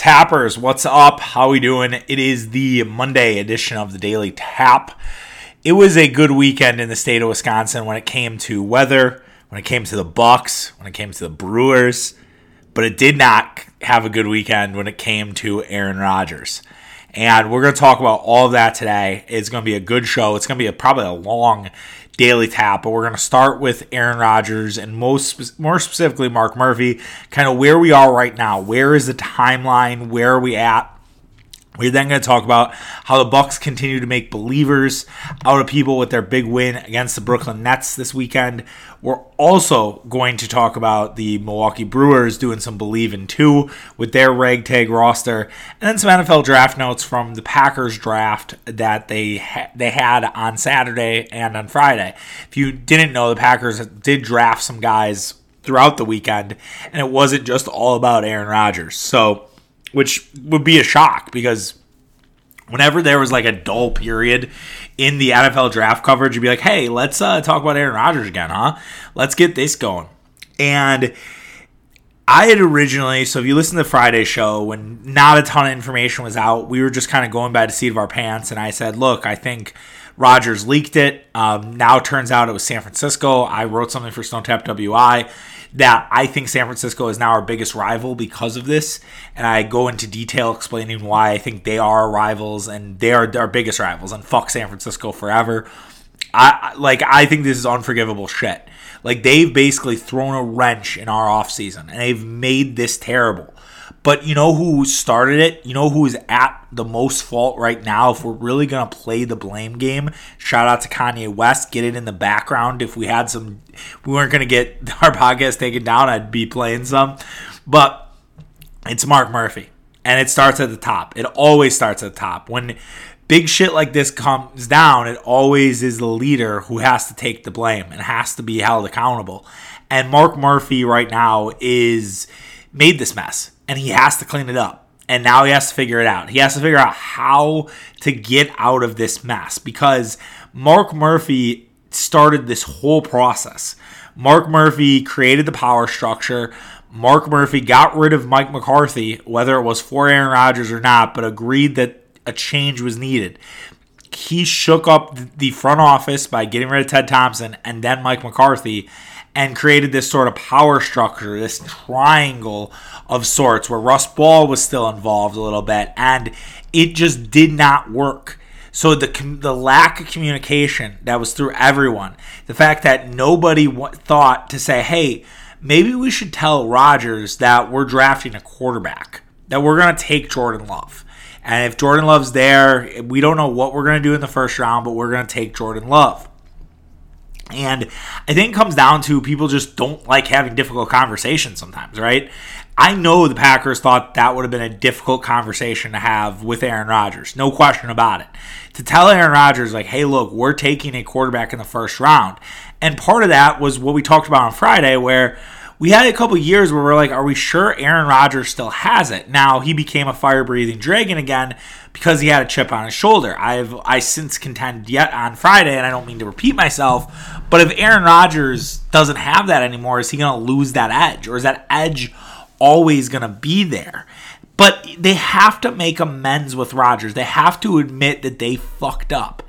Tappers, what's up? How we doing? It is the Monday edition of the Daily Tap. It was a good weekend in the state of Wisconsin when it came to weather, when it came to the Bucks, when it came to the Brewers, but it did not have a good weekend when it came to Aaron Rodgers. And we're going to talk about all of that today. It's going to be a good show. It's going to be a, probably a long daily tap, but we're going to start with Aaron Rodgers and most more specifically Mark Murphy, kind of where we are right now. Where is the timeline? Where are we at? We're then going to talk about how the Bucks continue to make believers out of people with their big win against the Brooklyn Nets this weekend. We're also going to talk about the Milwaukee Brewers doing some believing too with their ragtag roster, and then some NFL draft notes from the Packers draft that they ha- they had on Saturday and on Friday. If you didn't know, the Packers did draft some guys throughout the weekend, and it wasn't just all about Aaron Rodgers. So which would be a shock because whenever there was like a dull period in the NFL draft coverage, you'd be like, hey, let's uh, talk about Aaron Rodgers again, huh? Let's get this going. And I had originally, so if you listen to the Friday show, when not a ton of information was out, we were just kind of going by the seat of our pants. And I said, look, I think Rodgers leaked it. Um, now turns out it was San Francisco. I wrote something for Stone Tap WI that I think San Francisco is now our biggest rival because of this. And I go into detail explaining why I think they are our rivals and they are our biggest rivals and fuck San Francisco forever. I like I think this is unforgivable shit. Like they've basically thrown a wrench in our offseason and they've made this terrible. But you know who started it? You know who is at the most fault right now? If we're really gonna play the blame game, shout out to Kanye West. Get it in the background. If we had some, we weren't gonna get our podcast taken down. I'd be playing some. But it's Mark Murphy, and it starts at the top. It always starts at the top. When big shit like this comes down, it always is the leader who has to take the blame and has to be held accountable. And Mark Murphy right now is made this mess and he has to clean it up. And now he has to figure it out. He has to figure out how to get out of this mess because Mark Murphy started this whole process. Mark Murphy created the power structure. Mark Murphy got rid of Mike McCarthy, whether it was for Aaron Rodgers or not, but agreed that a change was needed. He shook up the front office by getting rid of Ted Thompson and then Mike McCarthy and created this sort of power structure, this triangle of sorts where Russ Ball was still involved a little bit, and it just did not work. So the the lack of communication that was through everyone, the fact that nobody w- thought to say, "Hey, maybe we should tell Rodgers that we're drafting a quarterback, that we're going to take Jordan Love." And if Jordan Love's there, we don't know what we're going to do in the first round, but we're going to take Jordan Love. And I think it comes down to people just don't like having difficult conversations sometimes, right? I know the Packers thought that would have been a difficult conversation to have with Aaron Rodgers. No question about it. To tell Aaron Rodgers, like, hey, look, we're taking a quarterback in the first round. And part of that was what we talked about on Friday, where we had a couple years where we're like, are we sure Aaron Rodgers still has it? Now he became a fire breathing dragon again because he had a chip on his shoulder. I've I since contended yet on Friday, and I don't mean to repeat myself, but if Aaron Rodgers doesn't have that anymore, is he going to lose that edge, or is that edge always going to be there? But they have to make amends with Rodgers. They have to admit that they fucked up.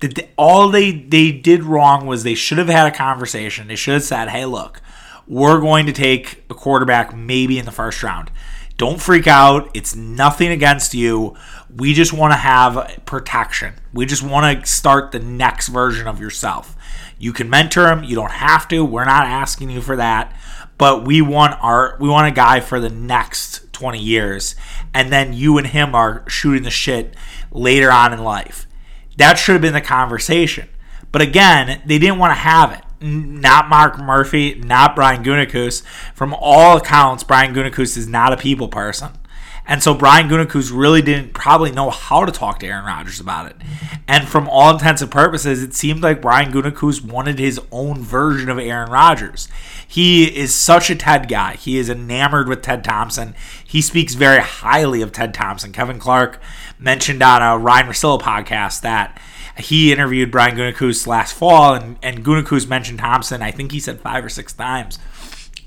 That all they they did wrong was they should have had a conversation. They should have said, "Hey, look, we're going to take a quarterback maybe in the first round." Don't freak out. It's nothing against you. We just want to have protection. We just want to start the next version of yourself. You can mentor him. You don't have to. We're not asking you for that. But we want our we want a guy for the next 20 years. And then you and him are shooting the shit later on in life. That should have been the conversation. But again, they didn't want to have it not Mark Murphy, not Brian Gutekunst. From all accounts, Brian Gutekunst is not a people person. And so Brian Gutekunst really didn't probably know how to talk to Aaron Rodgers about it. And from all intents and purposes, it seemed like Brian Gutekunst wanted his own version of Aaron Rodgers. He is such a Ted guy. He is enamored with Ted Thompson. He speaks very highly of Ted Thompson. Kevin Clark mentioned on a Ryan Russillo podcast that he interviewed Brian Gutekunst last fall, and, and Gutekunst mentioned Thompson, I think he said five or six times.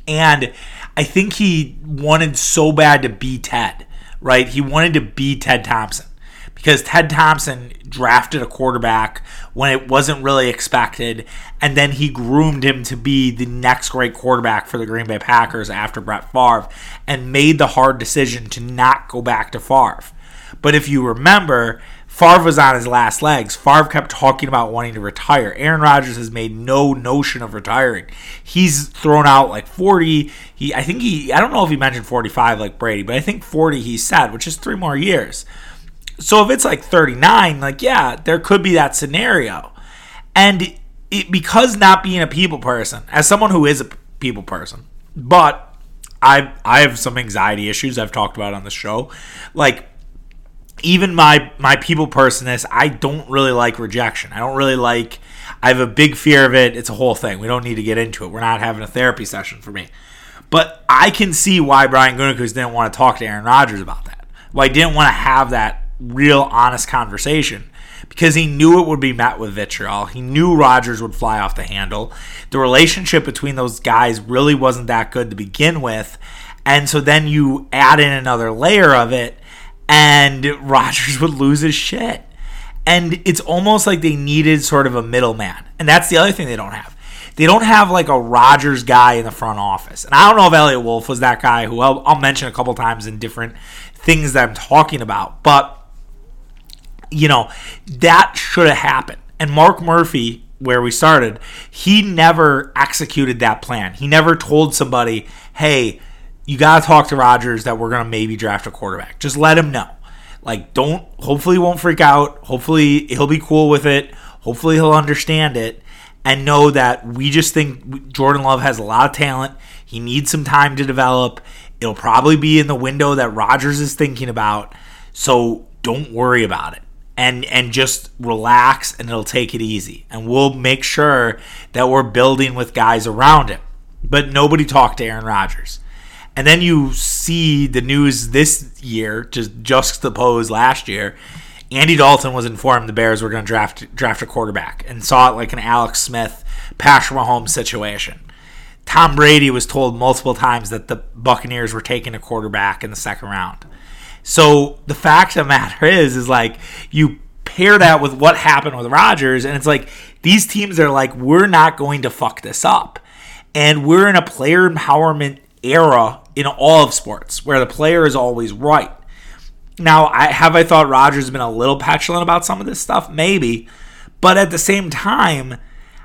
And I think he wanted so bad to be Ted right? He wanted to be Ted Thompson because Ted Thompson drafted a quarterback when it wasn't really expected, and then he groomed him to be the next great quarterback for the Green Bay Packers after Brett Favre and made the hard decision to not go back to Favre. But if you remember, Favre was on his last legs. Favre kept talking about wanting to retire. Aaron Rodgers has made no notion of retiring. He's thrown out like 40. He I think he I don't know if he mentioned 45 like Brady, but I think 40 he said, which is 3 more years. So if it's like 39, like yeah, there could be that scenario. And it, because not being a people person, as someone who is a people person, but I I have some anxiety issues I've talked about on the show. Like even my my people personness, I don't really like rejection. I don't really like. I have a big fear of it. It's a whole thing. We don't need to get into it. We're not having a therapy session for me. But I can see why Brian Gutekunst didn't want to talk to Aaron Rodgers about that. Why he didn't want to have that real honest conversation because he knew it would be met with vitriol. He knew Rodgers would fly off the handle. The relationship between those guys really wasn't that good to begin with. And so then you add in another layer of it and Rodgers would lose his shit. And it's almost like they needed sort of a middleman. And that's the other thing they don't have. They don't have like a Rodgers guy in the front office. And I don't know if Eliot Wolf was that guy who I'll, I'll mention a couple times in different things that I'm talking about. But, you know, that should have happened. And Mark Murphy, where we started, he never executed that plan. He never told somebody, hey, you got to talk to Rodgers that we're going to maybe draft a quarterback. Just let him know. Like, don't, hopefully, won't freak out. Hopefully, he'll be cool with it. Hopefully, he'll understand it and know that we just think Jordan Love has a lot of talent. He needs some time to develop. It'll probably be in the window that Rodgers is thinking about. So don't worry about it. And, and just relax and it'll take it easy. And we'll make sure that we're building with guys around him. But nobody talked to Aaron Rodgers. And then you see the news this year, just juxtapose last year. Andy Dalton was informed the Bears were going to draft draft a quarterback and saw it like an Alex Smith, Patrick Mahomes situation. Tom Brady was told multiple times that the Buccaneers were taking a quarterback in the second round. So the fact of the matter is, is like you pair that with what happened with Rodgers, and it's like these teams are like, we're not going to fuck this up. And we're in a player empowerment era in all of sports where the player is always right. Now, I have I thought Rodgers has been a little petulant about some of this stuff, maybe, but at the same time,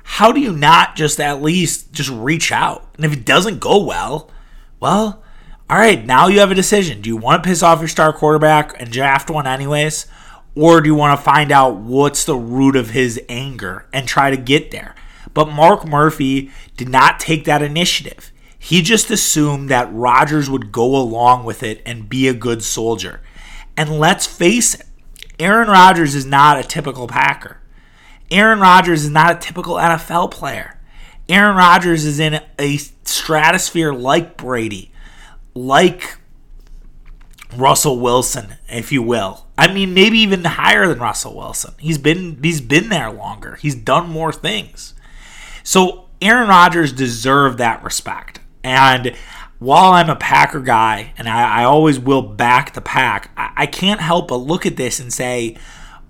how do you not just at least just reach out? And if it doesn't go well, well, all right, now you have a decision. Do you want to piss off your star quarterback and draft one anyways? Or do you want to find out what's the root of his anger and try to get there? But Mark Murphy did not take that initiative. He just assumed that Rodgers would go along with it and be a good soldier. And let's face it, Aaron Rodgers is not a typical Packer. Aaron Rodgers is not a typical NFL player. Aaron Rodgers is in a stratosphere like Brady, like Russell Wilson, if you will. I mean, maybe even higher than Russell Wilson. He's been he's been there longer. He's done more things. So Aaron Rodgers deserved that respect. And while I'm a Packer guy and I, I always will back the pack, I, I can't help but look at this and say,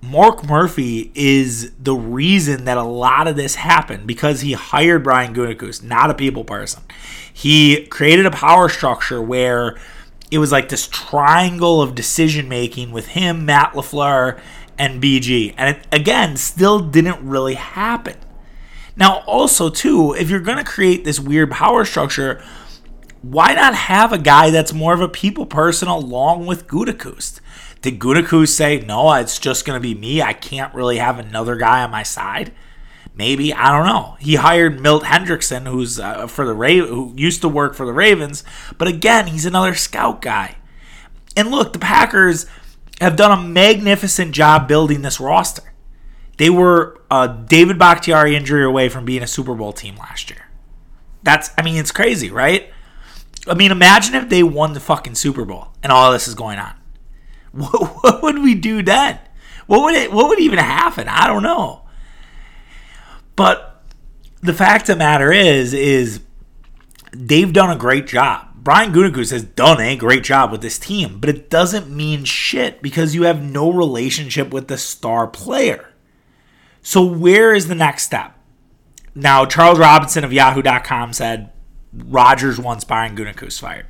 Mark Murphy is the reason that a lot of this happened because he hired Brian Gutekunst, not a people person. He created a power structure where it was like this triangle of decision making with him, Matt LaFleur, and BG. And it, again, still didn't really happen. Now, also, too, if you're going to create this weird power structure, why not have a guy that's more of a people person along with Gutekunst? Did Gutekunst say, no, it's just going to be me? I can't really have another guy on my side? Maybe I don't know. He hired Milt Hendrickson, who's uh, for the Ra- who used to work for the Ravens, but again, he's another scout guy. And look, the Packers have done a magnificent job building this roster. They were a David Bakhtiari injury away from being a Super Bowl team last year. That's, I mean, it's crazy, right? I mean, imagine if they won the fucking Super Bowl and all this is going on. What, what would we do then? What would it? What would even happen? I don't know. But the fact of the matter is, is they've done a great job Brian Gutekunst has done a great job with this team, but it doesn't mean shit because you have no relationship with the star player. So where is the next step? Now, Charles Robinson of Yahoo.com said Rodgers wants Brian Gutekunst fired.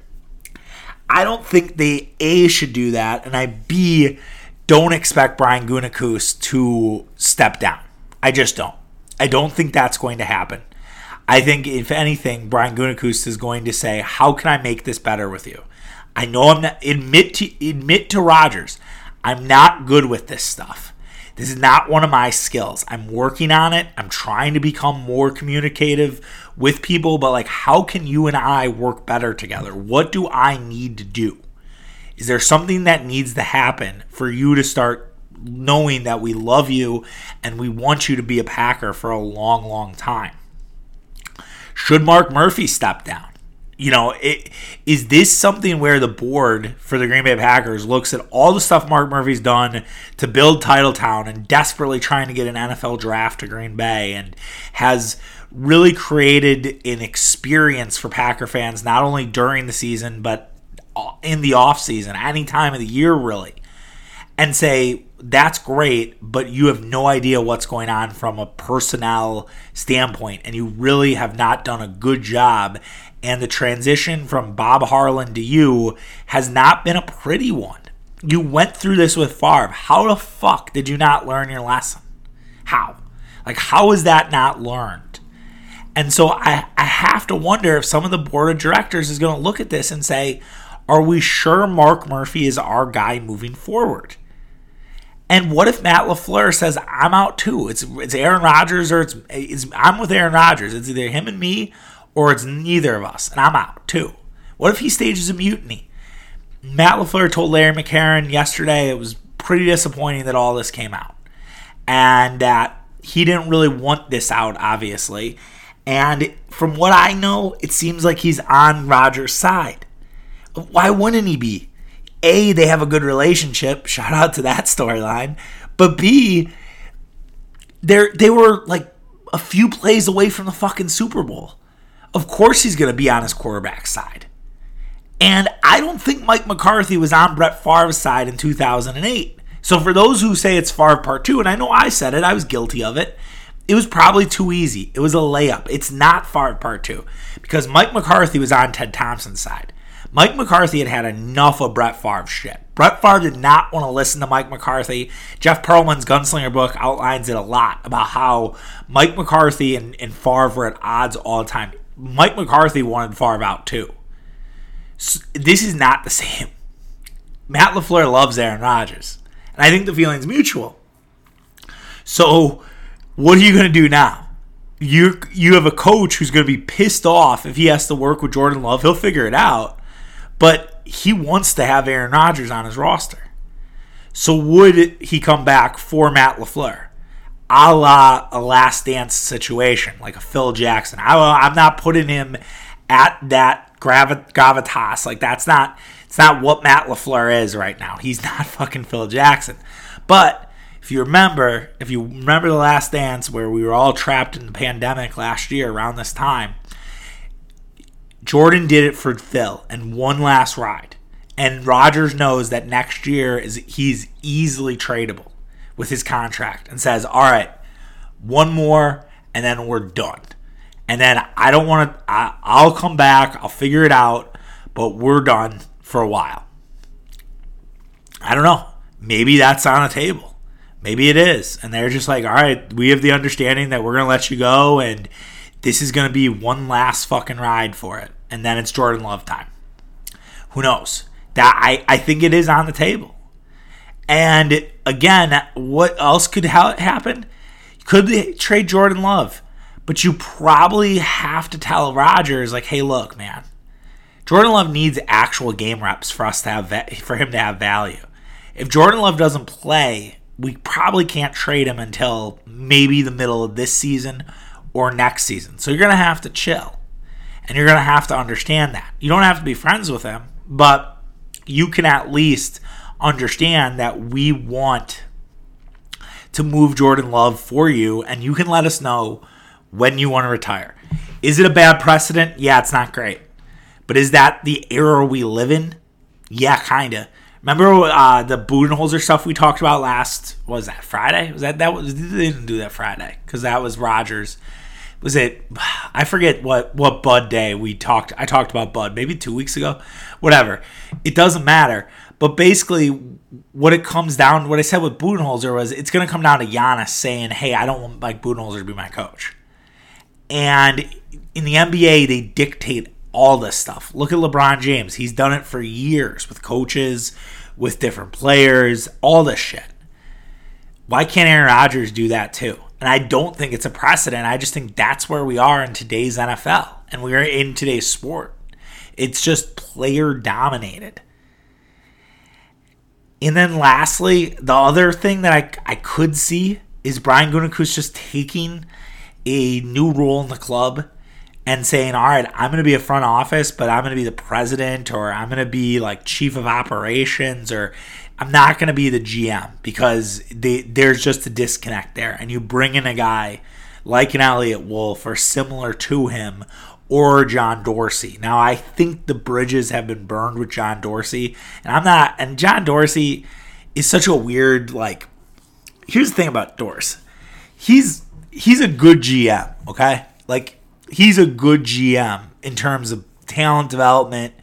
I don't think they A should do that, and I B don't expect Brian Gutekunst to step down. I just don't. I don't think that's going to happen. I think, if anything, Brian Gutekunst is going to say, "How can I make this better with you?" I know I'm not admit to admit to Rodgers, I'm not good with this stuff. This is not one of my skills. I'm working on it. I'm trying to become more communicative with people, but like, how can you and I work better together? What do I need to do? Is there something that needs to happen for you to start knowing that we love you and we want you to be a Packer for a long, long time? Should Mark Murphy step down? You know, it, is this something where the board for the Green Bay Packers looks at all the stuff Mark Murphy's done to build Titletown and desperately trying to get an NFL draft to Green Bay and has really created an experience for Packer fans not only during the season but in the off season, any time of the year really, and say that's great, but you have no idea what's going on from a personnel standpoint, and you really have not done a good job. And the transition from Bob Harlan to you has not been a pretty one. You went through this with Favre. How the fuck did you not learn your lesson? How? Like, how is that not learned? And so I, I have to wonder if some of the board of directors is going to look at this and say, are we sure Mark Murphy is our guy moving forward? And what if Matt LaFleur says, I'm out too? It's it's Aaron Rodgers or it's, it's I'm with Aaron Rodgers. It's either him and me or it's neither of us, and I'm out too. What if he stages a mutiny? Matt LaFleur told Larry McCarren yesterday it was pretty disappointing that all this came out. And that he didn't really want this out, obviously. And from what I know, it seems like he's on Rodgers' side. Why wouldn't he be? A, they have a good relationship. Shout out to that storyline. But B, they they were like a few plays away from the fucking Super Bowl. Of course he's going to be on his quarterback side. And I don't think Mike McCarthy was on Brett Favre's side in 2008. So for those who say it's Favre part two, and I know I said it, I was guilty of it. It was probably too easy. It was a layup. It's not Favre part two because Mike McCarthy was on Ted Thompson's side. Mike McCarthy had had enough of Brett Favre shit. Brett Favre did not want to listen to Mike McCarthy. Jeff Pearlman's Gunslinger book outlines it a lot about how Mike McCarthy and, and Favre were at odds all the time. Mike McCarthy wanted Favre out too. So this is not the same. Matt LaFleur loves Aaron Rodgers. And I think the feeling's mutual. So what are you going to do now? You you have a coach who's going to be pissed off if he has to work with Jordan Love. He'll figure it out but he wants to have Aaron Rodgers on his roster. So would he come back for Matt LaFleur? A la a last dance situation, like a Phil Jackson. I, am not putting him at that gravitas. Like that's not it's not what Matt LaFleur is right now. He's not fucking Phil Jackson. But if you remember, if you remember the last dance where we were all trapped in the pandemic last year around this time, Jordan did it for Phil and one last ride. And Rodgers knows that next year is he's easily tradable with his contract and says, "All right, one more and then we're done." And then I don't want to I'll come back, I'll figure it out, but we're done for a while. I don't know. Maybe that's on a table. Maybe it is. And they're just like, "All right, we have the understanding that we're going to let you go and this is going to be one last fucking ride for it." and then it's Jordan Love time. Who knows? That I, I think it is on the table. And again, what else could ha- happen? Could they trade Jordan Love? But you probably have to tell Rodgers, like, hey, look, man, Jordan Love needs actual game reps for us to have va- for him to have value. If Jordan Love doesn't play, we probably can't trade him until maybe the middle of this season or next season. So you're gonna have to chill. And you're to have to understand that. You don't have to be friends with him, but you can at least understand that we want to move Jordan Love for you, and you can let us know when you want to retire. Is it a bad precedent? Yeah, it's not great. But is that the era we live in? Yeah, kinda. Remember uh, the Budenholzer stuff we talked about last? was that Friday? Was that that was they didn't do that Friday because that was Rodgers. Was it? I forget what what Bud Day we talked. I talked about Bud maybe two weeks ago. Whatever. It doesn't matter. But basically, what it comes down, what I said with Budenholzer was, it's going to come down to Giannis saying, "Hey, I don't want Mike Budenholzer to be my coach." And in the NBA, they dictate all this stuff. Look at LeBron James. He's done it for years with coaches, with different players, all this shit. Why can't Aaron Rodgers do that too? And I don't think it's a precedent. I just think that's where we are in today's NFL and we're in today's sport. It's just player dominated. And then lastly, the other thing that I, I could see is Brian Gutekunst just taking a new role in the club and saying, all right, I'm going to be a front office, but I'm going to be the president or I'm going to be like chief of operations or I'm not going to be the GM because they, there's just a disconnect there. And you bring in a guy like an Eliot Wolf or similar to him or John Dorsey. Now, I think the bridges have been burned with John Dorsey. And I'm not, and John Dorsey is such a weird, like, here's the thing about Dorsey. He's, he's a good GM, okay? Like, he's a good GM in terms of talent development,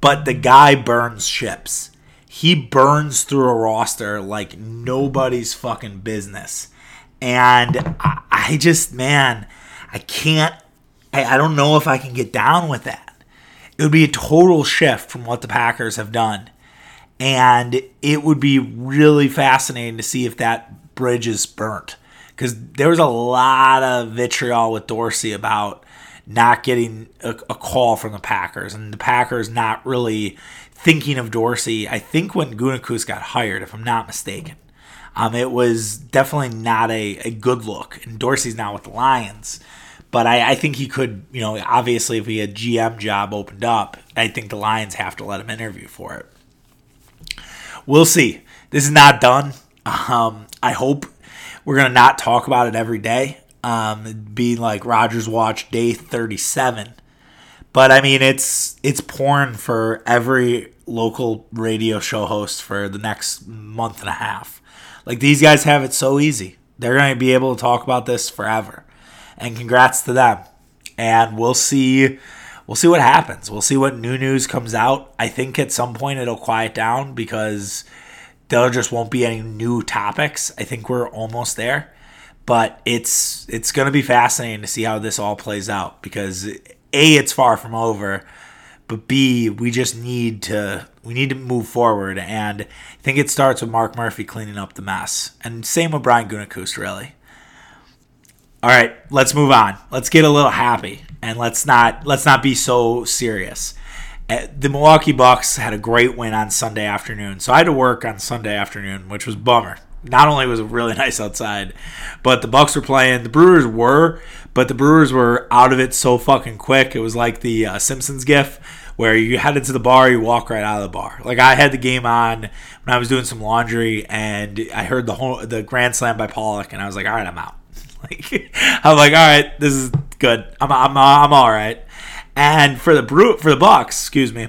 but the guy burns ships. He burns through a roster like nobody's fucking business. And I, I just, man, I can't, I, I don't know if I can get down with that. It would be a total shift from what the Packers have done. And it would be really fascinating to see if that bridge is burnt. Because there was a lot of vitriol with Dorsey about not getting a, a, call from the Packers and the Packers not really thinking of Dorsey. I think when Gutekunst got hired, if I'm not mistaken, um, it was definitely not a, a good look. And Dorsey's now with the Lions. But I, I think he could, you know, obviously if he had GM job opened up, I think the Lions have to let him interview for it. We'll see. This is not done. Um, I hope we're to not talk about it every day um, being like Rodgers Watch Day 37. But I mean, it's it's porn for every local radio show host for the next month and a half. Like these guys have it so easy. They're to be able to talk about this forever. And congrats to them. And we'll see we'll see what happens. We'll see what new news comes out. I think at some point it'll quiet down because there just won't be any new topics. I think we're almost there but it's it's going to be fascinating to see how this all plays out because a it's far from over but b we just need to we need to move forward and i think it starts with mark murphy cleaning up the mess and same with brian gutekunst really all right let's move on let's get a little happy and let's not let's not be so serious uh, the milwaukee bucks had a great win on sunday afternoon so i had to work on sunday afternoon which was bummer not only was it really nice outside, but the Bucks were playing. The Brewers were, but the Brewers were out of it so fucking quick. It was like the uh, Simpsons gif where you head into the bar, you walk right out of the bar. Like I had the game on when I was doing some laundry, and I heard the whole the grand slam by Pollock, and I was like, all right, I'm out. Like I'm like, all right, this is good. I'm I'm I'm all right. And for the brew for the Bucks, excuse me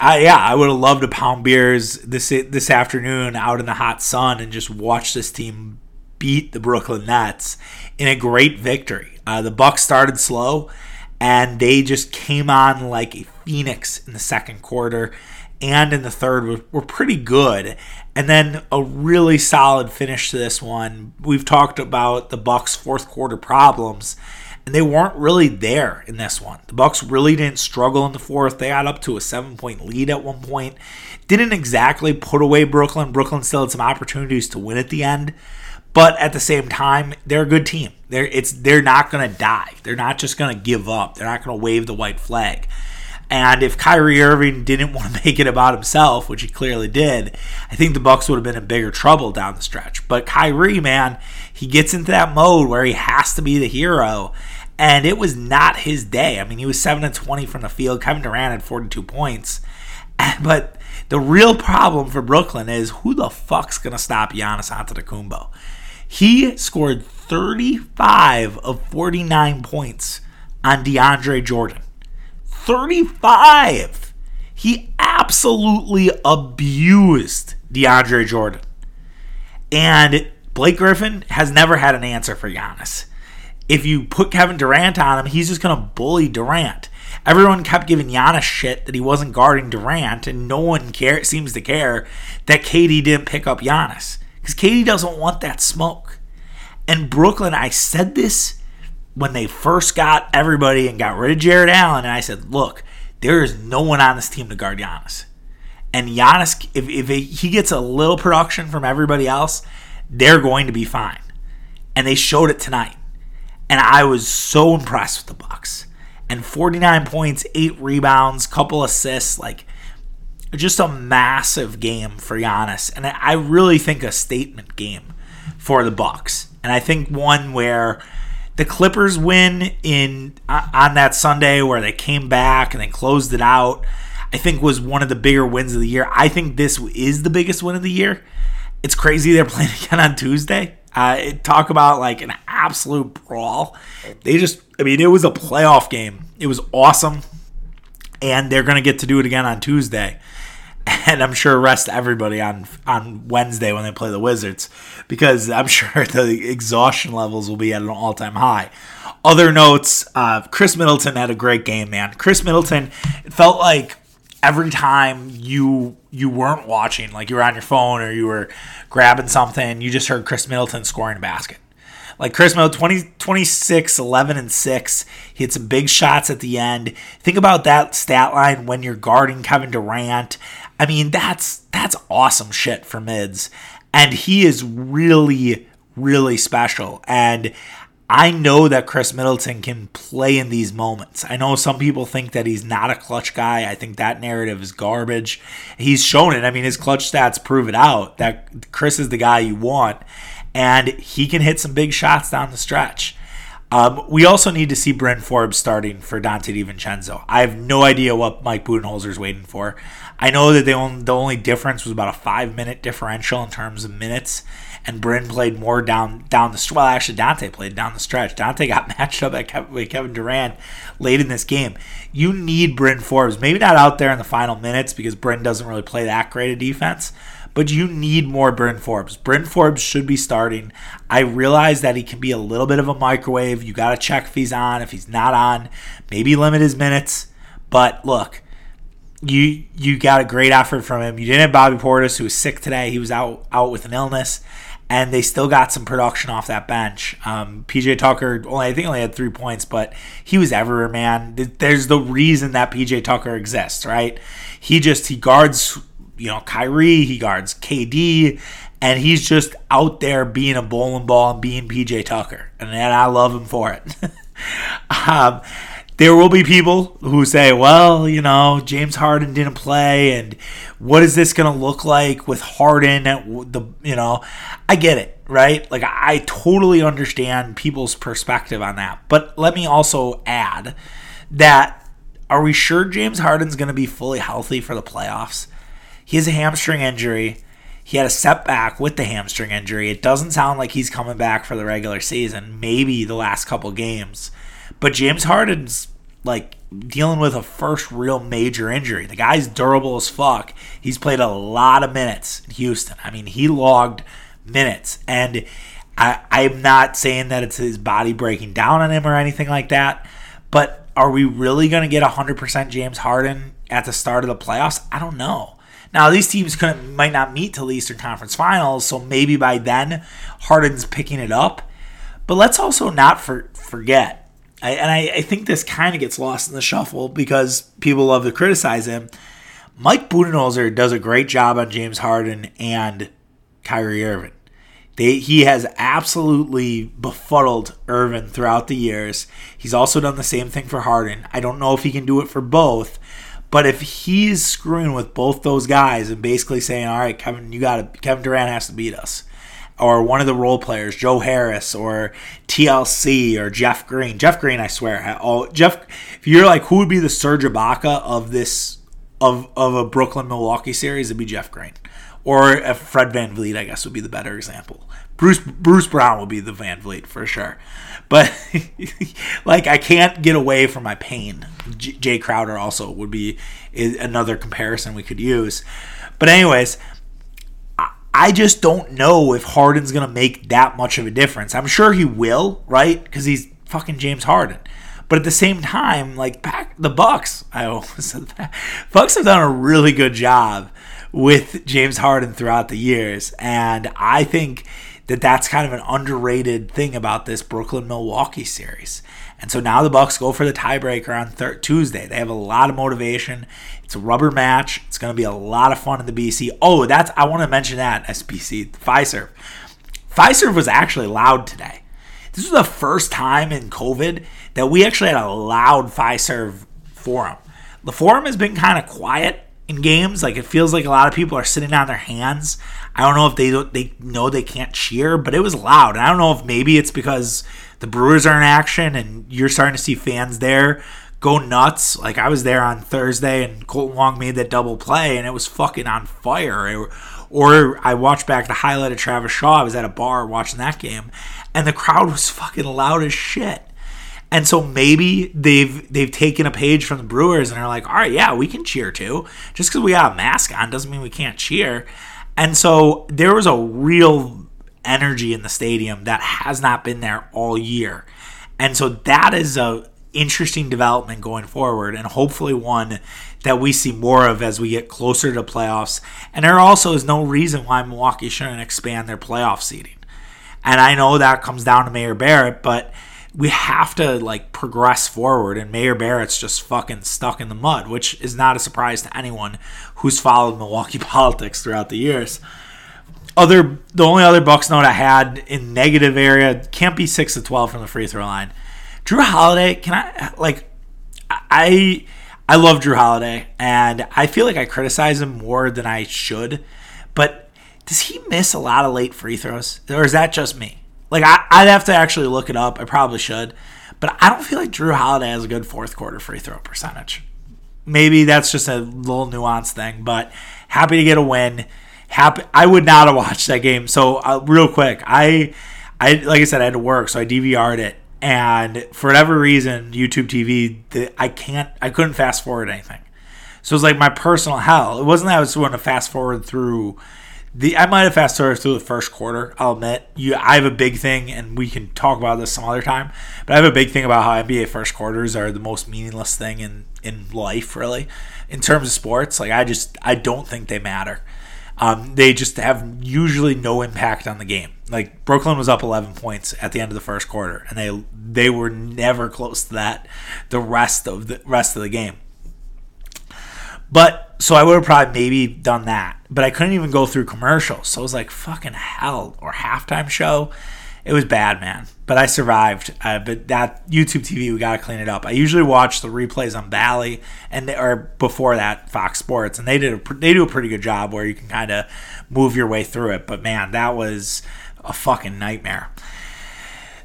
I, yeah, I would have loved to pound beers this this afternoon out in the hot sun and just watch this team beat the Brooklyn Nets in a great victory. Uh, the Bucks started slow, and they just came on like a phoenix in the second quarter, and in the third were, were pretty good. And then a really solid finish to this one. We've talked about the Bucks' fourth quarter problems and they weren't really there in this one. The Bucks really didn't struggle in the fourth. They got up to a seven-point lead at one point. Didn't exactly put away Brooklyn. Brooklyn still had some opportunities to win at the end, but at the same time, they're a good team. They're it's they're not going to die. They're not just going to give up. They're not going to wave the white flag. And if Kyrie Irving didn't want to make it about himself, which he clearly did, I think the Bucks would have been in bigger trouble down the stretch. But Kyrie, man, he gets into that mode where he has to be the hero and it was not his day. I mean, he was 7 and 20 from the field. Kevin Durant had 42 points. But the real problem for Brooklyn is who the fuck's going to stop Giannis Antetokounmpo? He scored 35 of 49 points on DeAndre Jordan. 35. He absolutely abused DeAndre Jordan. And Blake Griffin has never had an answer for Giannis. If you put Kevin Durant on him, he's just going to bully Durant. Everyone kept giving Giannis shit that he wasn't guarding Durant, and no one care, seems to care that KD didn't pick up Giannis. Because KD doesn't want that smoke. And Brooklyn, I said this when they first got everybody and got rid of Jarrett Allen, and I said, look, there is no one on this team to guard Giannis. And Giannis, if, if he gets a little production from everybody else, they're going to be fine. And they showed it tonight. And I was so impressed with the Bucks. And 49 points, 8 rebounds, couple assists, like just a massive game for Giannis. And I really think a statement game for the Bucks. And I think one where the Clippers win in on that Sunday where they came back and they closed it out. I think was one of the bigger wins of the year. I think this is the biggest win of the year. It's crazy they're playing again on Tuesday. Uh, talk about like an absolute brawl. They just, I mean, it was a playoff game. It was awesome, and they're gonna get to do it again on Tuesday. And I'm sure rest everybody on on Wednesday when they play the Wizards, because I'm sure the exhaustion levels will be at an all time high. Other notes: uh, Khris Middleton had a great game, man. Khris Middleton, it felt like every time you you weren't watching, like you were on your phone or you were grabbing something, you just heard Khris Middleton scoring a basket. Like Khris Middleton, 20, 26, 11, and 6. He had some big shots at the end. Think about that stat line when you're guarding Kevin Durant. I mean, that's that's awesome shit for mids. And he is really, really special. And I know that Khris Middleton can play in these moments. I know some people think that he's not a clutch guy. I think that narrative is garbage. He's shown it. I mean, his clutch stats prove it out that Khris is the guy you want, and he can hit some big shots down the stretch. Um, we also need to see Bryn Forbes starting for Donte DiVincenzo. I have no idea what Mike Budenholzer is waiting for. I know that the only, the only difference was about a five minute differential in terms of minutes and Bryn played more down down the well. Actually, Donte played down the stretch. Donte got matched up Kevin, with Kevin Durant late in this game. You need Bryn Forbes, maybe not out there in the final minutes because Bryn doesn't really play that great a defense. But you need more Bryn Forbes. Bryn Forbes should be starting. I realize that he can be a little bit of a microwave. You got to check if he's on. If he's not on, maybe limit his minutes. But look, you you got a great effort from him. You didn't have Bobby Portis, who was sick today. He was out out with an illness and they still got some production off that bench. Um, PJ Tucker only I think only had three points, but he was everywhere, man. There's the reason that PJ Tucker exists, right? He just he guards, you know, Kyrie, he guards KD, and he's just out there being a bowling ball and being PJ Tucker, and I love him for it. um, there will be people who say, well, you know, James Harden didn't play, and what is this going to look like with Harden? At the, you know, I get it, right? Like, I totally understand people's perspective on that. But let me also add that are we sure James Harden's going to be fully healthy for the playoffs? He has a hamstring injury. He had a setback with the hamstring injury. It doesn't sound like he's coming back for the regular season, maybe the last couple games. But James Harden's like dealing with a first real major injury. The guy's durable as fuck. He's played a lot of minutes in Houston. I mean, he logged minutes. And I, I'm not saying that it's his body breaking down on him or anything like that. But are we really going to get 100% James Harden at the start of the playoffs? I don't know. Now these teams couldn't might not meet till the Eastern Conference Finals, so maybe by then Harden's picking it up. But let's also not for, forget I, and I, I think this kind of gets lost in the shuffle because people love to criticize him. Mike Budenholzer does a great job on James Harden and Kyrie Irving. They, he has absolutely befuddled Irving throughout the years. He's also done the same thing for Harden. I don't know if he can do it for both, but if he's screwing with both those guys and basically saying, "All right, Kevin, you got to Kevin Durant has to beat us," or one of the role players, Joe Harris or TLC or Jeff Green. Jeff Green, I swear, all Jeff. If you're like, who would be the Serge Ibaka of this of of a Brooklyn Milwaukee series? It'd be Jeff Green. Or Fred VanVleet, I guess, would be the better example. Bruce Bruce Brown will be the VanVleet for sure. But like I can't get away from my pain. J- Jae Crowder also would be another comparison we could use. But anyways, I just don't know if Harden's going to make that much of a difference. I'm sure he will, right? Cuz he's fucking James Harden. But at the same time, like back the Bucks, I always said that. Bucks have done a really good job with James Harden throughout the years, and I think that that's kind of an underrated thing about this Brooklyn Milwaukee series. And so now the Bucks go for the tiebreaker on Tuesday. They have a lot of motivation. It's a rubber match. It's going to be a lot of fun in the BC. Oh, that's I want to mention that SBC Fiserv. Fiserv was actually loud today. This was the first time in COVID that we actually had a loud Fiserv forum. The forum has been kind of quiet in games. Like it feels like a lot of people are sitting on their hands. I don't know if they they know they can't cheer, but it was loud. And I don't know if maybe it's because the Brewers are in action and you're starting to see fans there go nuts. Like I was there on Thursday and Kolten Wong made that double play and it was fucking on fire. or I watched back the highlight of Travis Shaw. I was at a bar watching that game and the crowd was fucking loud as shit. And so maybe they've they've taken a page from the Brewers and are like, all right, yeah, we can cheer too. Just because we got a mask on doesn't mean we can't cheer. And so there was a real energy in the stadium that has not been there all year. And so that is a interesting development going forward and hopefully one that we see more of as we get closer to playoffs. And there also is no reason why Milwaukee shouldn't expand their playoff seating. And I know that comes down to Mayor Barrett, but we have to like progress forward and Mayor Barrett's just fucking stuck in the mud, which is not a surprise to anyone who's followed Milwaukee politics throughout the years. Other the only other Bucks note I had in negative area can't be six to twelve from the free throw line. Jrue Holiday, can I like I I love Jrue Holiday and I feel like I criticize him more than I should, but does he miss a lot of late free throws? Or is that just me? Like I, would have to actually look it up. I probably should, but I don't feel like Jrue Holiday has a good fourth quarter free throw percentage. Maybe that's just a little nuanced thing, but happy to get a win. Happy. I would not have watched that game. So uh, real quick, I, I like I said, I had to work, so I DVR'd it, and for whatever reason, YouTube TV, the, I can't, I couldn't fast forward anything. So it was like my personal hell. It wasn't that I was going to fast forward through the I might have fast forwarded through the first quarter. I'll admit. You, I have a big thing, and we can talk about this some other time. But I have a big thing about how NBA first quarters are the most meaningless thing in in life, really, in terms of sports. Like I just I don't think they matter. Um, they just have usually no impact on the game. Like Brooklyn was up 11 points at the end of the first quarter, and they they were never close to that the rest of the rest of the game. But so I would have probably maybe done that, but I couldn't even go through commercials. So it was like fucking hell or halftime show. It was bad, man. But I survived. Uh, but that YouTube TV, we gotta clean it up. I usually watch the replays on Bally and they, or before that Fox Sports, and they did a, they do a pretty good job where you can kind of move your way through it. But man, that was a fucking nightmare.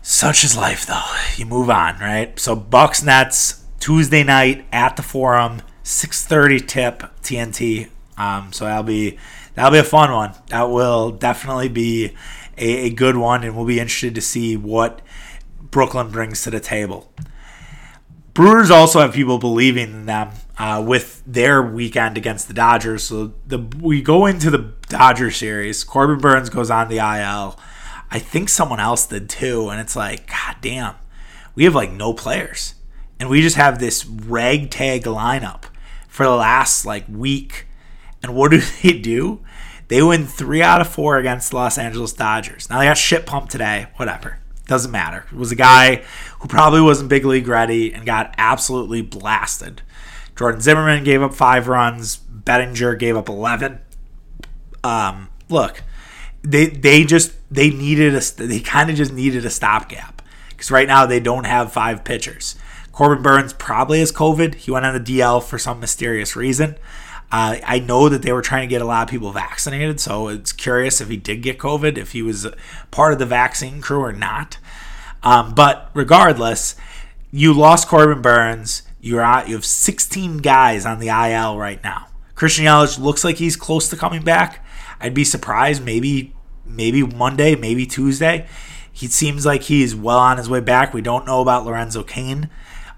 Such is life, though. You move on, right? So Bucks Nets Tuesday night at the Forum. 6:30 tip TNT. Um, so that'll be that'll be a fun one. That will definitely be a, a, good one, and we'll be interested to see what Brooklyn brings to the table. Brewers also have people believing in them uh, with their weekend against the Dodgers. So the we go into the Dodger series. Corbin Burnes goes on the IL. I think someone else did too, and it's like, God damn, we have like no players, and we just have this ragtag lineup for the last like week. And what do they do? They win three out of four against Los Angeles Dodgers. Now they got shit pumped today. Whatever. Doesn't matter. It was a guy who probably wasn't big league ready and got absolutely blasted. Jordan Zimmermann gave up five runs. Bettinger gave up eleven. Um, look, they they just they needed a they kind of just needed a stopgap because right now they don't have five pitchers. Corbin Burnes probably has COVID. He went on the DL for some mysterious reason. Uh, I know that they were trying to get a lot of people vaccinated, so it's curious if he did get COVID, if he was part of the vaccine crew or not. Um, but regardless, you lost Corbin Burnes. You're out, you have 16 guys on the IL right now. Christian Yelich looks like he's close to coming back. I'd be surprised maybe maybe Monday, maybe Tuesday. He seems like he's well on his way back. We don't know about Lorenzo Cain.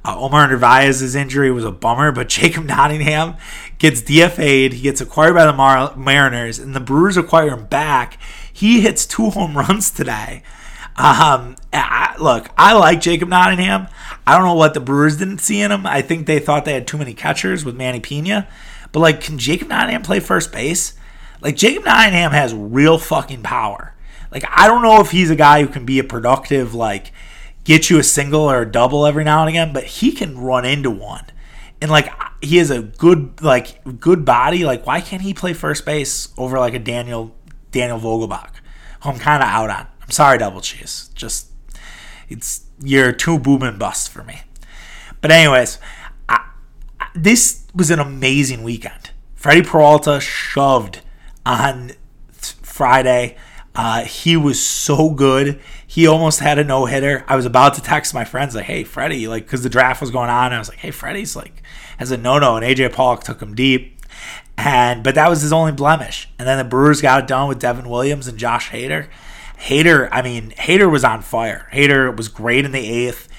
Uh, Omar Narvaez's injury was a bummer, but Jacob Nottingham gets DFA'd. He gets acquired by the Mar- Mariners, and the Brewers acquire him back. He hits two home runs today. Um, I, look, I like Jacob Nottingham. I don't know what the Brewers didn't see in him. I think they thought they had too many catchers with Manny Piña. But like, can Jacob Nottingham play first base? Like Jacob Nottingham has real fucking power. Like I don't know if he's a guy who can be a productive like get you a single or a double every now and again, but he can run into one. And like he has a good like good body. Like why can't he play first base over like a Daniel Daniel Vogelbach? Who I'm kind of out on. I'm sorry, Double Cheese. Just it's you're too boom and bust for me. But anyways, I, I, this was an amazing weekend. Freddie Peralta shoved on Friday. Uh, he was so good. He almost had a no hitter. I was about to text my friends like, "Hey, Freddie," like because the draft was going on. I was like, "Hey, Freddie's like has a no no," and AJ Pollock took him deep. And but that was his only blemish. And then the Brewers got it done with Devin Williams and Josh Hader. Hader, I mean, Hader was on fire. Hader was great in the eighth,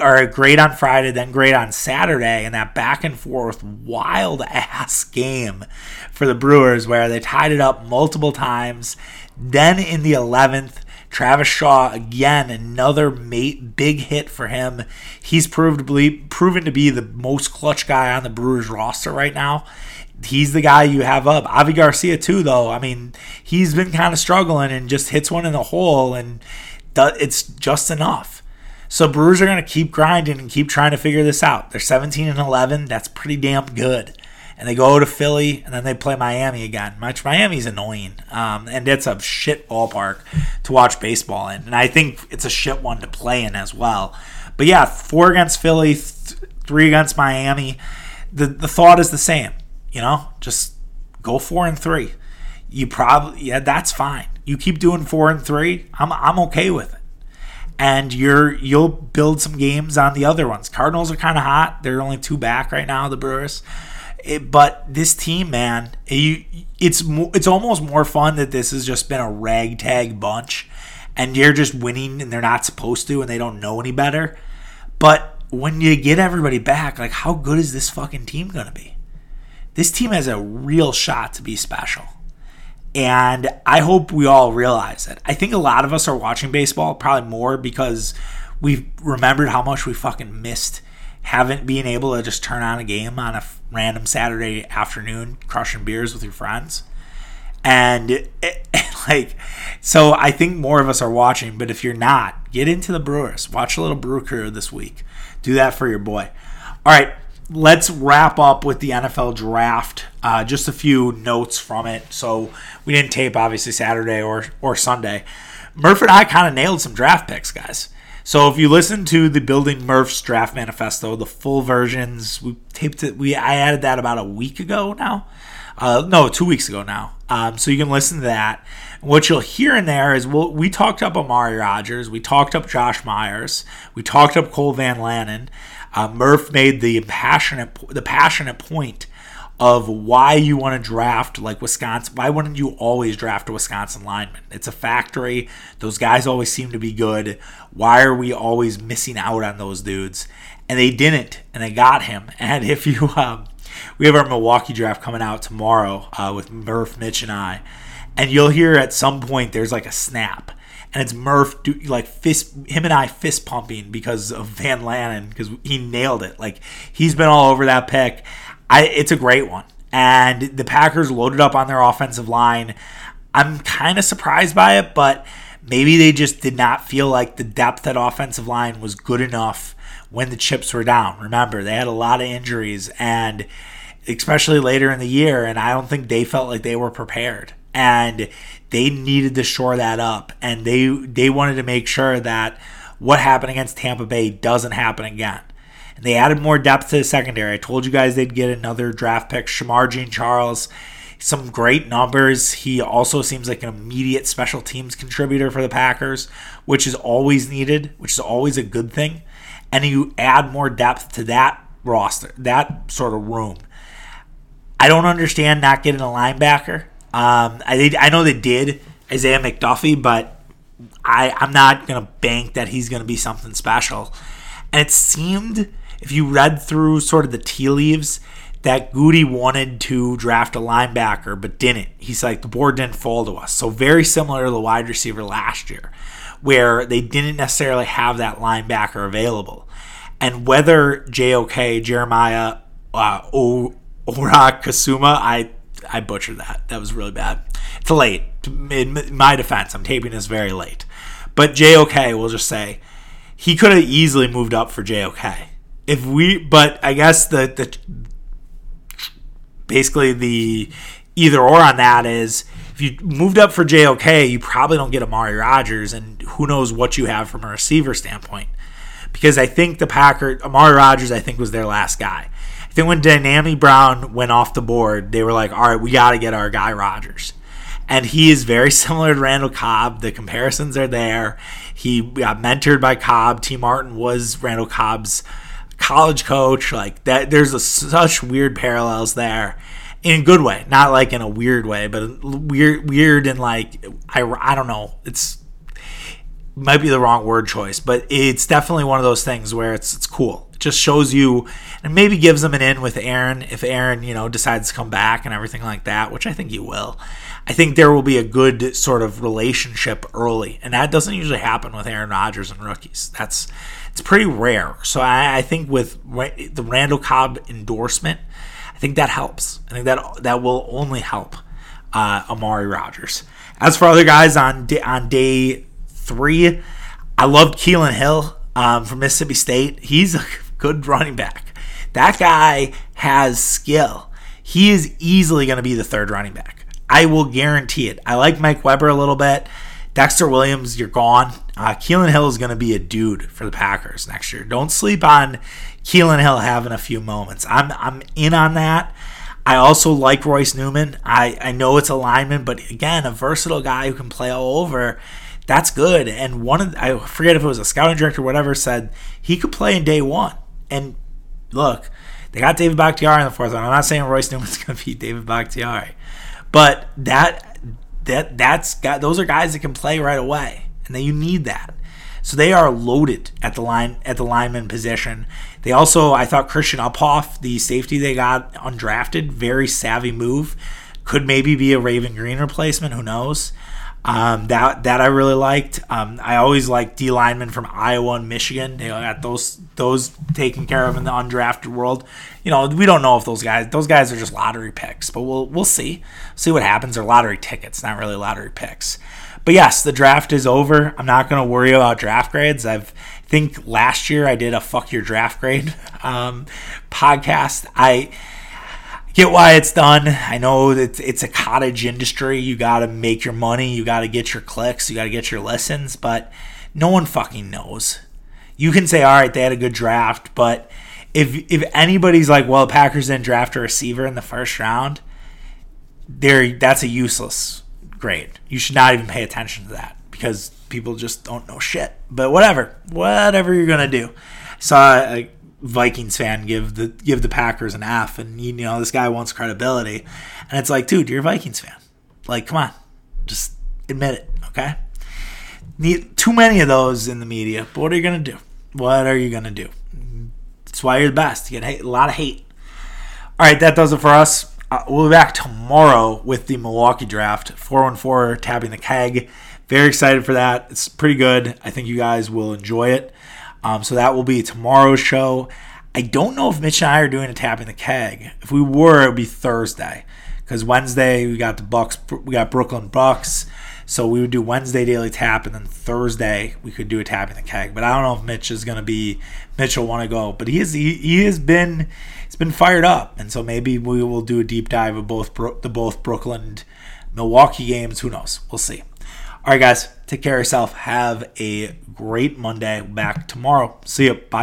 or great on Friday, then great on Saturday, and that back and forth wild ass game for the Brewers where they tied it up multiple times. Then in the 11th, Travis Shaw again, another mate, big hit for him. He's proved proven to be the most clutch guy on the Brewers roster right now. He's the guy you have up. Avi Garcia too, though. I mean, he's been kind of struggling and just hits one in the hole, and it's just enough. So Brewers are going to keep grinding and keep trying to figure this out. They're 17 and 11. That's pretty damn good and they go to Philly, and then they play Miami again. Which Miami's annoying, um, and it's a shit ballpark to watch baseball in, and I think it's a shit one to play in as well. But yeah, four against Philly, th- three against Miami. The the thought is the same, you know, just go four and three. You probably yeah, that's fine. You keep doing four and three. I'm I'm okay with it and you're you'll build some games on the other ones. Cardinals are kind of hot. They're only two back right now. The Brewers, it, but this team, man, it's it's almost more fun that this has just been a ragtag bunch, and you're just winning, and they're not supposed to, and they don't know any better. But when you get everybody back, like how good is this fucking team gonna be? This team has a real shot to be special. And I hope we all realize it. I think a lot of us are watching baseball, probably more because we've remembered how much we fucking missed haven't been able to just turn on a game on a random Saturday afternoon, crushing beers with your friends. And it, like, so I think more of us are watching, but if you're not, get into the Brewers. Watch a little Brew Crew this week. Do that for your boy. All right, let's wrap up with the NFL draft. Uh, just a few notes from it. So we didn't tape obviously Saturday or or Sunday. Murph and I kind of nailed some draft picks, guys. So if you listen to the Building Murphs draft manifesto, the full versions, we taped it. We I added that about a week ago now. Uh, no, two weeks ago now. Um, so you can listen to that. What you'll hear in there is we'll, we talked up Amari Rodgers, we talked up Josh Myers, we talked up Cole Van Lanen. Uh, Murph made the passionate the passionate point of why you want to draft like Wisconsin. Why wouldn't you always draft a Wisconsin lineman? It's a factory. Those guys always seem to be good. Why are we always missing out on those dudes? And they didn't, and they got him. And if you, um, we have our Milwaukee draft coming out tomorrow uh, with Murph, Mitch, and I, and you'll hear at some point there's like a snap. And it's Murph, do, like fist, him and I fist pumping because of Van Lanen because he nailed it. Like he's been all over that pick. I, it's a great one. And the Packers loaded up on their offensive line. I'm kind of surprised by it, but maybe they just did not feel like the depth at offensive line was good enough when the chips were down. Remember, they had a lot of injuries, and especially later in the year, and I don't think they felt like they were prepared. And they needed to shore that up, and they they wanted to make sure that what happened against Tampa Bay doesn't happen again. And they added more depth to the secondary. I told you guys they'd get another draft pick, Shemar Jean-Charles. Some great numbers. He also seems like an immediate special teams contributor for the Packers, which is always needed, which is always a good thing. And you add more depth to that roster, that sort of room. I don't understand not getting a linebacker. Um, I I know they did Isaiah McDuffie, but I I'm not gonna bank that he's gonna be something special. And it seemed, if you read through sort of the tea leaves, that Gutey wanted to draft a linebacker but didn't. He's like the board didn't fall to us. So very similar to the wide receiver last year, where they didn't necessarily have that linebacker available. And whether JOK Jeremiah uh, Ora Kasuma, I I butchered that. That was really bad. It's late. In my defense, I'm taping this very late. But JOK, we'll just say, he could have easily moved up for JOK. If we, but I guess the the basically the either or on that is if you moved up for JOK, you probably don't get Amari Rodgers, and who knows what you have from a receiver standpoint. Because I think the Packers, Amari Rodgers, I think was their last guy. I think when Dyami Brown went off the board, they were like, all right, we got to get our guy Rodgers. And he is very similar to Randall Cobb. The comparisons are there. He got mentored by Cobb. Tee Martin was Randall Cobb's college coach. Like that, there's a, such weird parallels there, in a good way, not like in a weird way, but weird, weird and like I, I don't know. It's might be the wrong word choice, but it's definitely one of those things where it's it's cool. It just shows you and maybe gives them an in with Aaron if Aaron, you know, decides to come back and everything like that, which I think he will. I think there will be a good sort of relationship early, and that doesn't usually happen with Aaron Rodgers and rookies. That's it's pretty rare. So I, I think with the Randall Cobb endorsement, I think that helps. I think that that will only help uh, Amari Rodgers. As for other guys on day, on day three, I loved Kylin Hill um, from Mississippi State. He's a good running back. That guy has skill. He is easily going to be the third running back. I will guarantee it. I like Mike Weber a little bit. Dexter Williams, you're gone. Uh, Kylin Hill is going to be a dude for the Packers next year. Don't sleep on Kylin Hill having a few moments. I'm I'm in on that. I also like Royce Newman. I, I know it's a lineman, but again, a versatile guy who can play all over. That's good. And one of I forget if it was a scouting director or whatever said he could play in day one. And look, they got David Bakhtiari in the fourth round. I'm not saying Royce Newman's going to be David Bakhtiari. But that that that's got those are guys that can play right away, and then you need that. So they are loaded at the line at the lineman position. They also, I thought Christian Uphoff, the safety they got undrafted, very savvy move. Could maybe be a Raven Greene replacement. Who knows? Um, that that I really liked. Um, I always liked D linemen from Iowa and Michigan. They got those those taken care of in the undrafted world. You know, we don't know if those guys those guys are just lottery picks, but we'll we'll see see what happens. They're lottery tickets, not really lottery picks. But yes, the draft is over. I'm not going to worry about draft grades. I've think last year I did a fuck your draft grade um, podcast. I get why it's done. I know that it's a cottage industry. You got to make your money. You got to get your clicks. You got to get your listens. But no one fucking knows. You can say, all right, they had a good draft, but if if anybody's like, well, Packers didn't draft a receiver in the first round, there that's a useless grade. You should not even pay attention to that because people just don't know shit. But whatever, whatever you're gonna do. Saw a uh, Vikings fan give the give the Packers an F, and you know this guy wants credibility, and it's like, dude, you're a Vikings fan. Like, come on, just admit it, okay? Need too many of those in the media. But what are you gonna do? What are you gonna do? That's why you're the best. You get hate, a lot of hate. All right, that does it for us. Uh, we'll be back tomorrow with the Milwaukee draft. 414 tapping the keg. Very excited for that. It's pretty good. I think you guys will enjoy it. Um, so that will be tomorrow's show. I don't know if Mitch and I are doing a tap in the keg. If we were, it would be Thursday because Wednesday we got the Bucks, we got Brooklyn Bucks. So we would do Wednesday daily tap, and then Thursday we could do a tap in the keg. But I don't know if Mitch is going to be Mitch will want to go, but he is he, he has been he's been fired up, and so maybe we will do a deep dive of both the both Brooklyn Milwaukee games. Who knows? We'll see. All right, guys, take care of yourself. Have a great Monday. Back tomorrow. See you. Bye.